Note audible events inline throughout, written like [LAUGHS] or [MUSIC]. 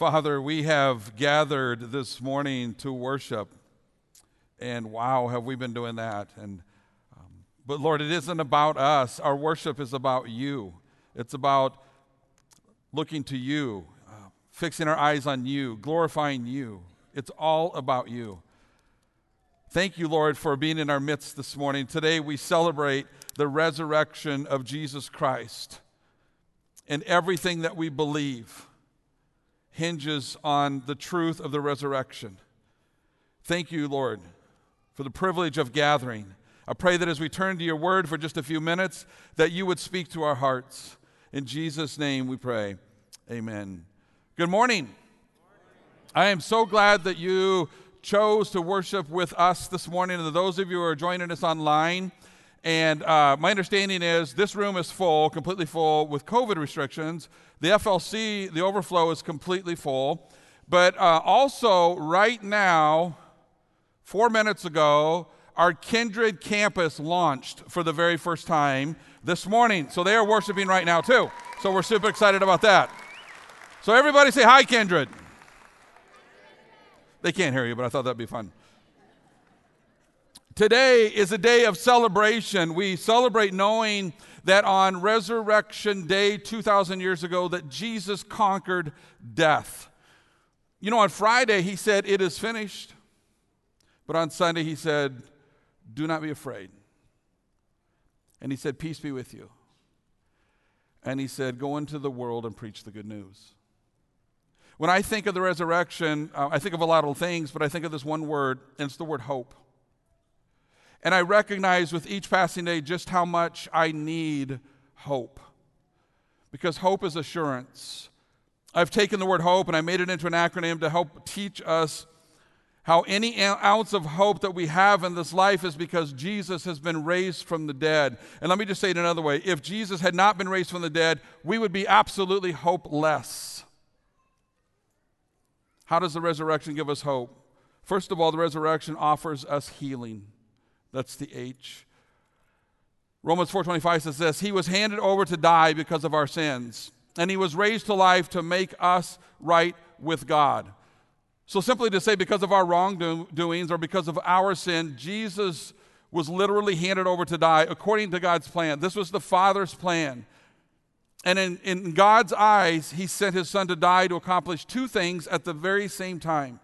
Father, we have gathered this morning to worship, and wow, have we been doing that? And um, but Lord, it isn't about us. Our worship is about you. It's about looking to you, uh, fixing our eyes on you, glorifying you. It's all about you. Thank you, Lord, for being in our midst this morning. Today we celebrate the resurrection of Jesus Christ and everything that we believe hinges on the truth of the resurrection. Thank you, Lord, for the privilege of gathering. I pray that as we turn to your word for just a few minutes, that you would speak to our hearts. In Jesus' name we pray. Amen. Good morning. I am so glad that you chose to worship with us this morning. And those of you who are joining us online, and uh, my understanding is this room is full, completely full with COVID restrictions. The FLC, the overflow is completely full. But uh, also, right now, four minutes ago, our Kindred campus launched for the very first time this morning. So they are worshiping right now, too. So we're super excited about that. So everybody say hi, Kindred. They can't hear you, but I thought that'd be fun. Today is a day of celebration. We celebrate knowing that on resurrection day 2000 years ago that Jesus conquered death. You know, on Friday he said it is finished. But on Sunday he said, "Do not be afraid." And he said, "Peace be with you." And he said, "Go into the world and preach the good news." When I think of the resurrection, uh, I think of a lot of things, but I think of this one word, and it's the word hope. And I recognize with each passing day just how much I need hope. Because hope is assurance. I've taken the word hope and I made it into an acronym to help teach us how any ounce of hope that we have in this life is because Jesus has been raised from the dead. And let me just say it another way if Jesus had not been raised from the dead, we would be absolutely hopeless. How does the resurrection give us hope? First of all, the resurrection offers us healing. That's the H. Romans 4:25 says this, he was handed over to die because of our sins, and he was raised to life to make us right with God. So simply to say because of our wrongdoings or because of our sin, Jesus was literally handed over to die according to God's plan. This was the Father's plan. And in, in God's eyes, he sent his son to die to accomplish two things at the very same time.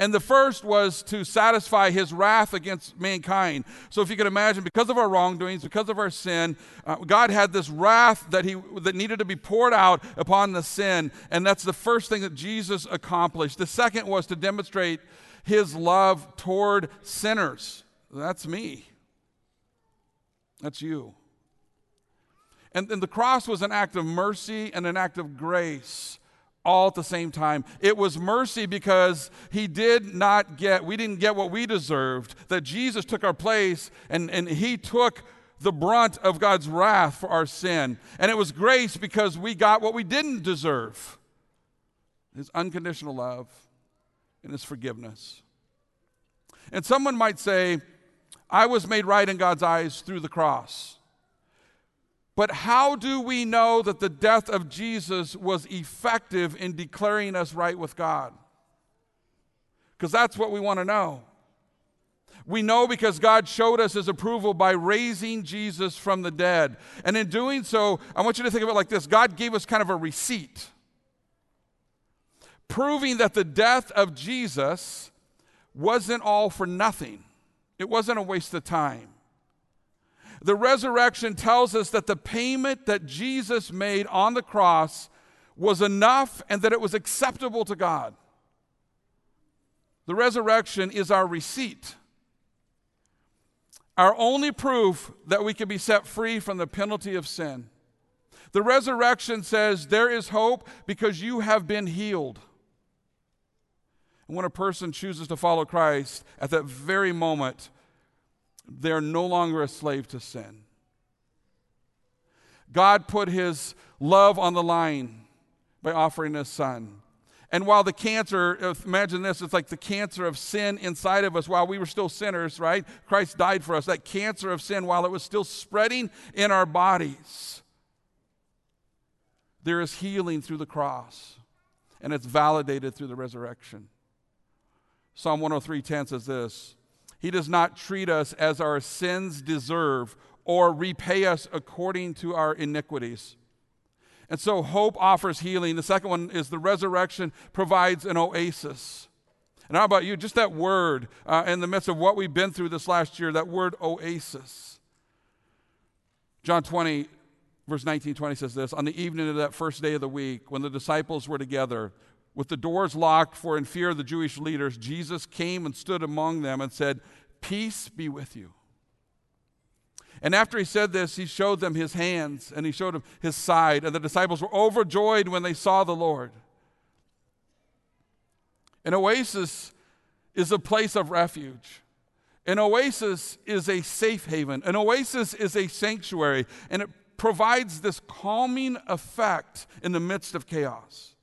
And the first was to satisfy his wrath against mankind. So, if you can imagine, because of our wrongdoings, because of our sin, uh, God had this wrath that, he, that needed to be poured out upon the sin. And that's the first thing that Jesus accomplished. The second was to demonstrate his love toward sinners. That's me. That's you. And, and the cross was an act of mercy and an act of grace all at the same time. It was mercy because he did not get, we didn't get what we deserved, that Jesus took our place and, and he took the brunt of God's wrath for our sin. And it was grace because we got what we didn't deserve his unconditional love and his forgiveness. And someone might say, I was made right in God's eyes through the cross. But how do we know that the death of Jesus was effective in declaring us right with God? Because that's what we want to know. We know because God showed us his approval by raising Jesus from the dead. And in doing so, I want you to think of it like this God gave us kind of a receipt, proving that the death of Jesus wasn't all for nothing, it wasn't a waste of time. The resurrection tells us that the payment that Jesus made on the cross was enough and that it was acceptable to God. The resurrection is our receipt, our only proof that we can be set free from the penalty of sin. The resurrection says there is hope because you have been healed. And when a person chooses to follow Christ, at that very moment, they're no longer a slave to sin. God put his love on the line by offering his son. And while the cancer, imagine this, it's like the cancer of sin inside of us while we were still sinners, right? Christ died for us. That cancer of sin, while it was still spreading in our bodies, there is healing through the cross. and it's validated through the resurrection. Psalm 103:10 says this, He does not treat us as our sins deserve or repay us according to our iniquities. And so hope offers healing. The second one is the resurrection provides an oasis. And how about you? Just that word uh, in the midst of what we've been through this last year, that word oasis. John 20, verse 19 20 says this On the evening of that first day of the week, when the disciples were together, with the doors locked for in fear of the Jewish leaders, Jesus came and stood among them and said, Peace be with you. And after he said this, he showed them his hands and he showed them his side. And the disciples were overjoyed when they saw the Lord. An oasis is a place of refuge. An oasis is a safe haven. An oasis is a sanctuary. And it provides this calming effect in the midst of chaos.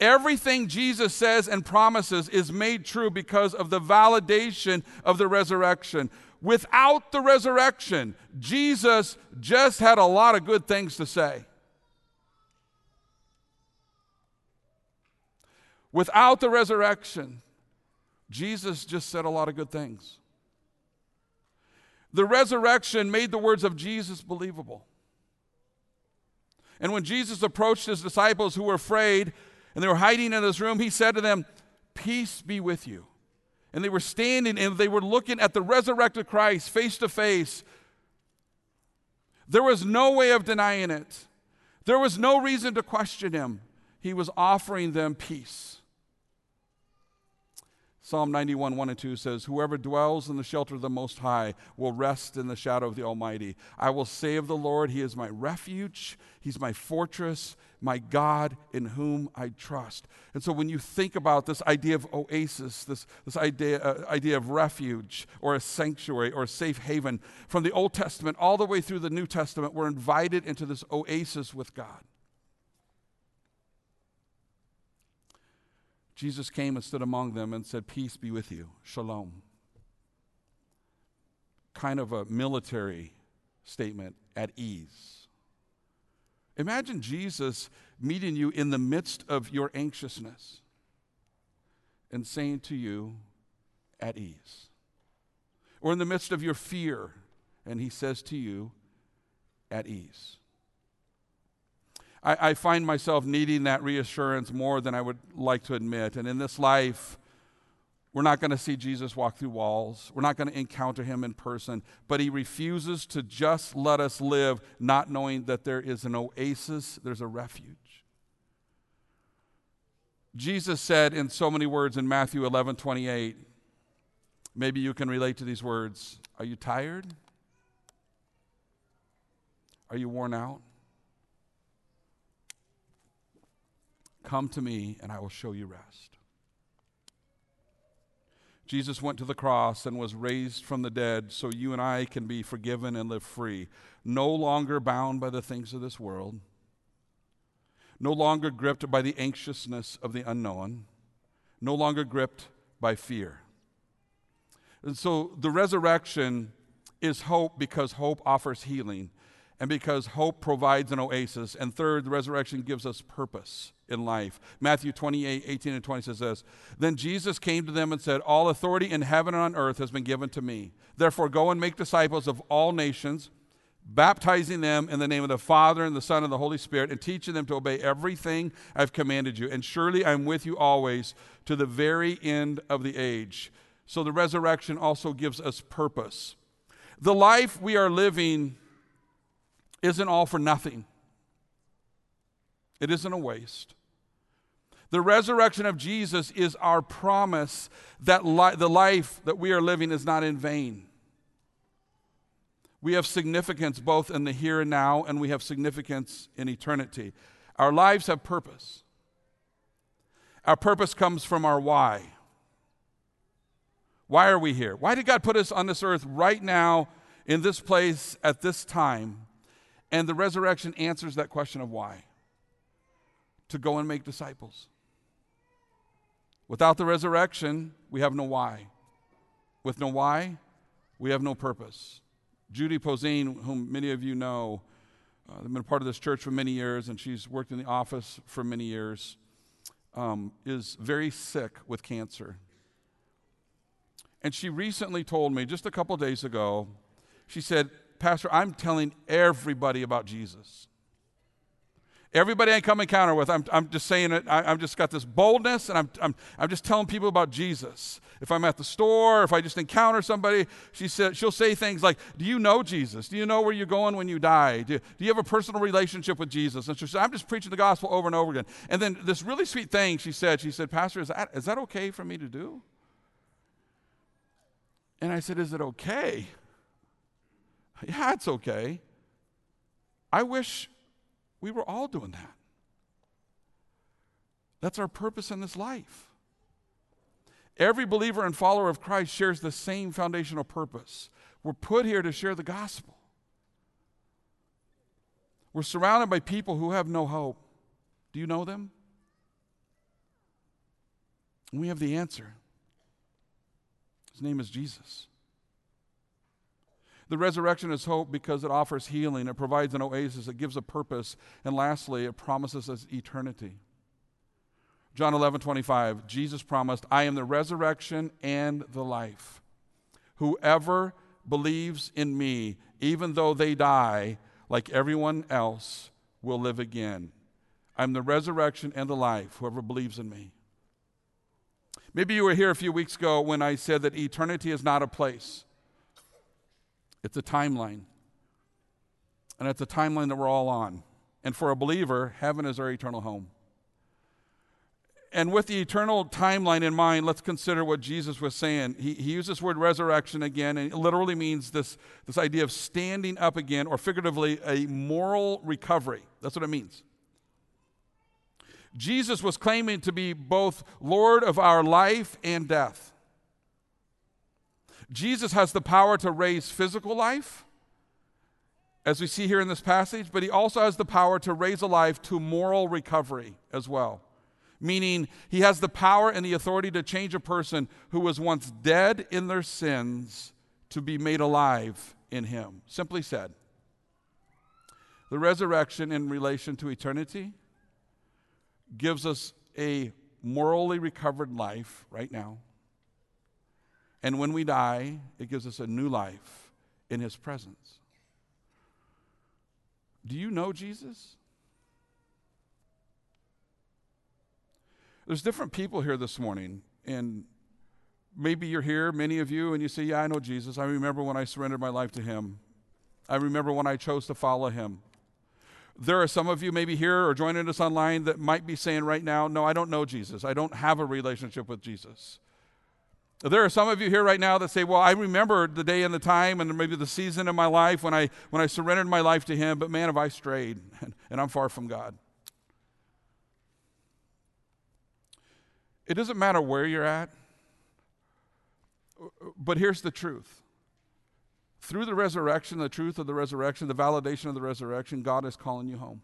Everything Jesus says and promises is made true because of the validation of the resurrection. Without the resurrection, Jesus just had a lot of good things to say. Without the resurrection, Jesus just said a lot of good things. The resurrection made the words of Jesus believable. And when Jesus approached his disciples who were afraid and they were hiding in this room, he said to them, Peace be with you and they were standing and they were looking at the resurrected Christ face to face. There was no way of denying it. There was no reason to question him. He was offering them peace. Psalm 91, 1 and 2 says, Whoever dwells in the shelter of the Most High will rest in the shadow of the Almighty. I will say of the Lord, He is my refuge, He's my fortress, my God in whom I trust. And so when you think about this idea of oasis, this, this idea, uh, idea of refuge or a sanctuary or a safe haven, from the Old Testament all the way through the New Testament, we're invited into this oasis with God. Jesus came and stood among them and said, Peace be with you. Shalom. Kind of a military statement at ease. Imagine Jesus meeting you in the midst of your anxiousness and saying to you, at ease. Or in the midst of your fear, and he says to you, at ease. I, I find myself needing that reassurance more than I would like to admit. And in this life, we're not going to see Jesus walk through walls. We're not going to encounter him in person. But he refuses to just let us live not knowing that there is an oasis, there's a refuge. Jesus said in so many words in Matthew 11 28, maybe you can relate to these words Are you tired? Are you worn out? Come to me, and I will show you rest. Jesus went to the cross and was raised from the dead so you and I can be forgiven and live free, no longer bound by the things of this world, no longer gripped by the anxiousness of the unknown, no longer gripped by fear. And so the resurrection is hope because hope offers healing and because hope provides an oasis. And third, the resurrection gives us purpose in life. Matthew 28 18 and 20 says this Then Jesus came to them and said, All authority in heaven and on earth has been given to me. Therefore, go and make disciples of all nations, baptizing them in the name of the Father and the Son and the Holy Spirit, and teaching them to obey everything I've commanded you. And surely I'm with you always to the very end of the age. So the resurrection also gives us purpose. The life we are living isn't all for nothing. It isn't a waste. The resurrection of Jesus is our promise that li- the life that we are living is not in vain. We have significance both in the here and now, and we have significance in eternity. Our lives have purpose. Our purpose comes from our why. Why are we here? Why did God put us on this earth right now, in this place, at this time? And the resurrection answers that question of why to go and make disciples. Without the resurrection, we have no why. With no why, we have no purpose. Judy Poseen, whom many of you know, uh, they've been a part of this church for many years, and she's worked in the office for many years, um, is very sick with cancer. And she recently told me, just a couple days ago, she said, Pastor, I'm telling everybody about Jesus. Everybody I come encounter with, I'm, I'm just saying it, I, have just got this boldness and I'm, I'm, I'm just telling people about Jesus. If I'm at the store, if I just encounter somebody, she said, she'll say things like, Do you know Jesus? Do you know where you're going when you die? Do, do you have a personal relationship with Jesus? And she said, I'm just preaching the gospel over and over again. And then this really sweet thing she said, she said, Pastor, is that, is that okay for me to do? And I said, Is it okay? Yeah, it's okay. I wish we were all doing that. That's our purpose in this life. Every believer and follower of Christ shares the same foundational purpose. We're put here to share the gospel. We're surrounded by people who have no hope. Do you know them? we have the answer. His name is Jesus. The resurrection is hope because it offers healing, it provides an oasis, it gives a purpose, and lastly, it promises us eternity. John 11, 25, Jesus promised, I am the resurrection and the life. Whoever believes in me, even though they die, like everyone else, will live again. I'm the resurrection and the life, whoever believes in me. Maybe you were here a few weeks ago when I said that eternity is not a place. It's a timeline. And it's a timeline that we're all on. And for a believer, heaven is our eternal home. And with the eternal timeline in mind, let's consider what Jesus was saying. He, he used this word resurrection again, and it literally means this, this idea of standing up again, or figuratively, a moral recovery. That's what it means. Jesus was claiming to be both Lord of our life and death. Jesus has the power to raise physical life, as we see here in this passage, but he also has the power to raise a life to moral recovery as well. Meaning, he has the power and the authority to change a person who was once dead in their sins to be made alive in him. Simply said, the resurrection in relation to eternity gives us a morally recovered life right now and when we die, it gives us a new life in His presence. Do you know Jesus? There's different people here this morning, and maybe you're here, many of you, and you say, Yeah, I know Jesus. I remember when I surrendered my life to Him. I remember when I chose to follow Him. There are some of you maybe here or joining us online that might be saying right now, No, I don't know Jesus. I don't have a relationship with Jesus. There are some of you here right now that say, Well, I remember the day and the time and maybe the season of my life when I, when I surrendered my life to Him, but man, have I strayed and, [LAUGHS] and I'm far from God. It doesn't matter where you're at, but here's the truth. Through the resurrection, the truth of the resurrection, the validation of the resurrection, God is calling you home.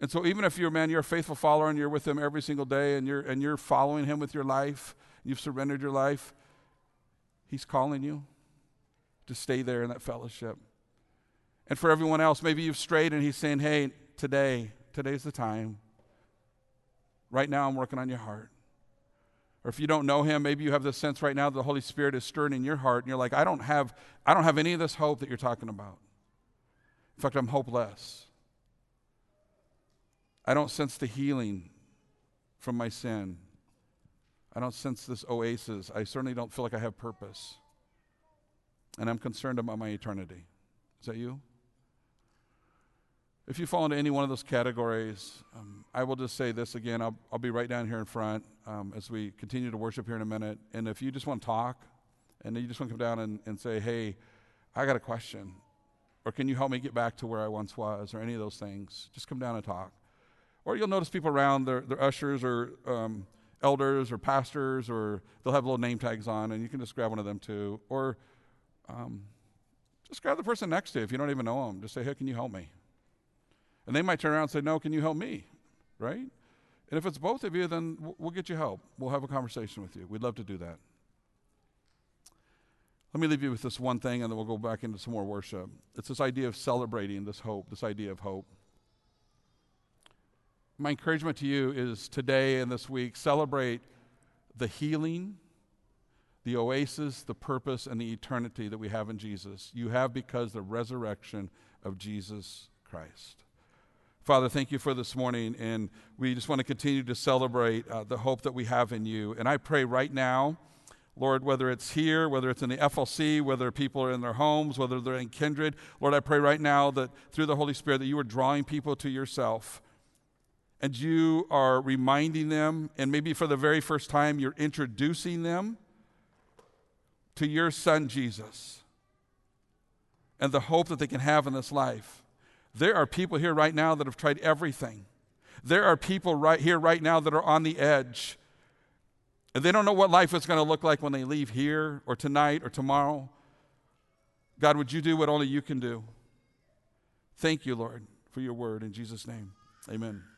And so even if you're a man, you're a faithful follower and you're with him every single day and you're and you're following him with your life, you've surrendered your life, he's calling you to stay there in that fellowship. And for everyone else, maybe you've strayed and he's saying, Hey, today, today's the time. Right now I'm working on your heart. Or if you don't know him, maybe you have the sense right now that the Holy Spirit is stirring in your heart and you're like, I don't have I don't have any of this hope that you're talking about. In fact, I'm hopeless. I don't sense the healing from my sin. I don't sense this oasis. I certainly don't feel like I have purpose. And I'm concerned about my eternity. Is that you? If you fall into any one of those categories, um, I will just say this again. I'll, I'll be right down here in front um, as we continue to worship here in a minute. And if you just want to talk and you just want to come down and, and say, hey, I got a question, or can you help me get back to where I once was, or any of those things, just come down and talk. Or you'll notice people around, they're, ushers or um, elders or pastors, or they'll have little name tags on, and you can just grab one of them too. Or um, just grab the person next to you if you don't even know them. Just say, hey, can you help me? And they might turn around and say, no, can you help me? Right? And if it's both of you, then we'll get you help. We'll have a conversation with you. We'd love to do that. Let me leave you with this one thing and then we'll go back into some more worship. It's this idea of celebrating this hope, this idea of hope. My encouragement to you is today and this week celebrate the healing, the oasis, the purpose, and the eternity that we have in Jesus. You have because the resurrection of Jesus Christ. Father, thank you for this morning, and we just want to continue to celebrate uh, the hope that we have in you. And I pray right now Lord, whether it's here, whether it's in the FLC, whether people are in their homes, whether they're in kindred, Lord, I pray right now that through the Holy Spirit that you are drawing people to yourself and you are reminding them, and maybe for the very first time, you're introducing them to your son Jesus and the hope that they can have in this life. There are people here right now that have tried everything. There are people right here right now that are on the edge. And they don't know what life is going to look like when they leave here or tonight or tomorrow. God, would you do what only you can do? Thank you, Lord, for your word. In Jesus' name, amen.